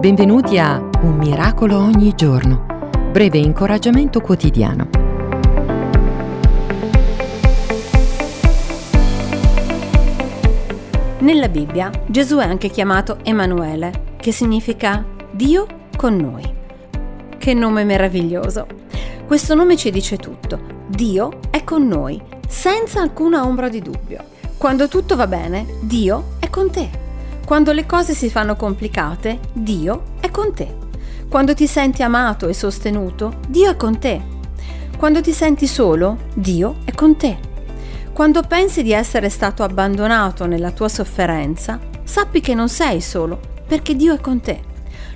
Benvenuti a Un miracolo ogni giorno, breve incoraggiamento quotidiano. Nella Bibbia Gesù è anche chiamato Emanuele, che significa Dio con noi. Che nome meraviglioso! Questo nome ci dice tutto. Dio è con noi, senza alcuna ombra di dubbio. Quando tutto va bene, Dio è con te. Quando le cose si fanno complicate, Dio è con te. Quando ti senti amato e sostenuto, Dio è con te. Quando ti senti solo, Dio è con te. Quando pensi di essere stato abbandonato nella tua sofferenza, sappi che non sei solo, perché Dio è con te.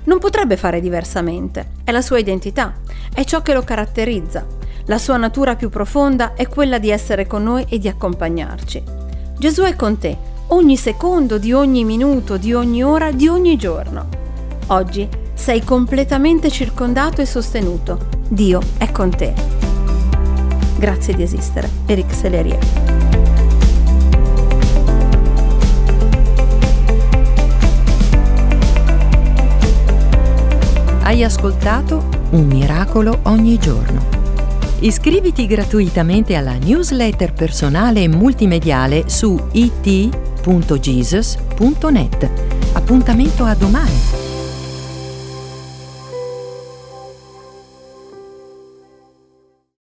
Non potrebbe fare diversamente, è la sua identità, è ciò che lo caratterizza. La sua natura più profonda è quella di essere con noi e di accompagnarci. Gesù è con te ogni secondo, di ogni minuto, di ogni ora, di ogni giorno. Oggi sei completamente circondato e sostenuto. Dio è con te. Grazie di esistere. Eric Seleria. Hai ascoltato Un miracolo ogni giorno. Iscriviti gratuitamente alla newsletter personale e multimediale su it www.jesus.net. Appuntamento a domani!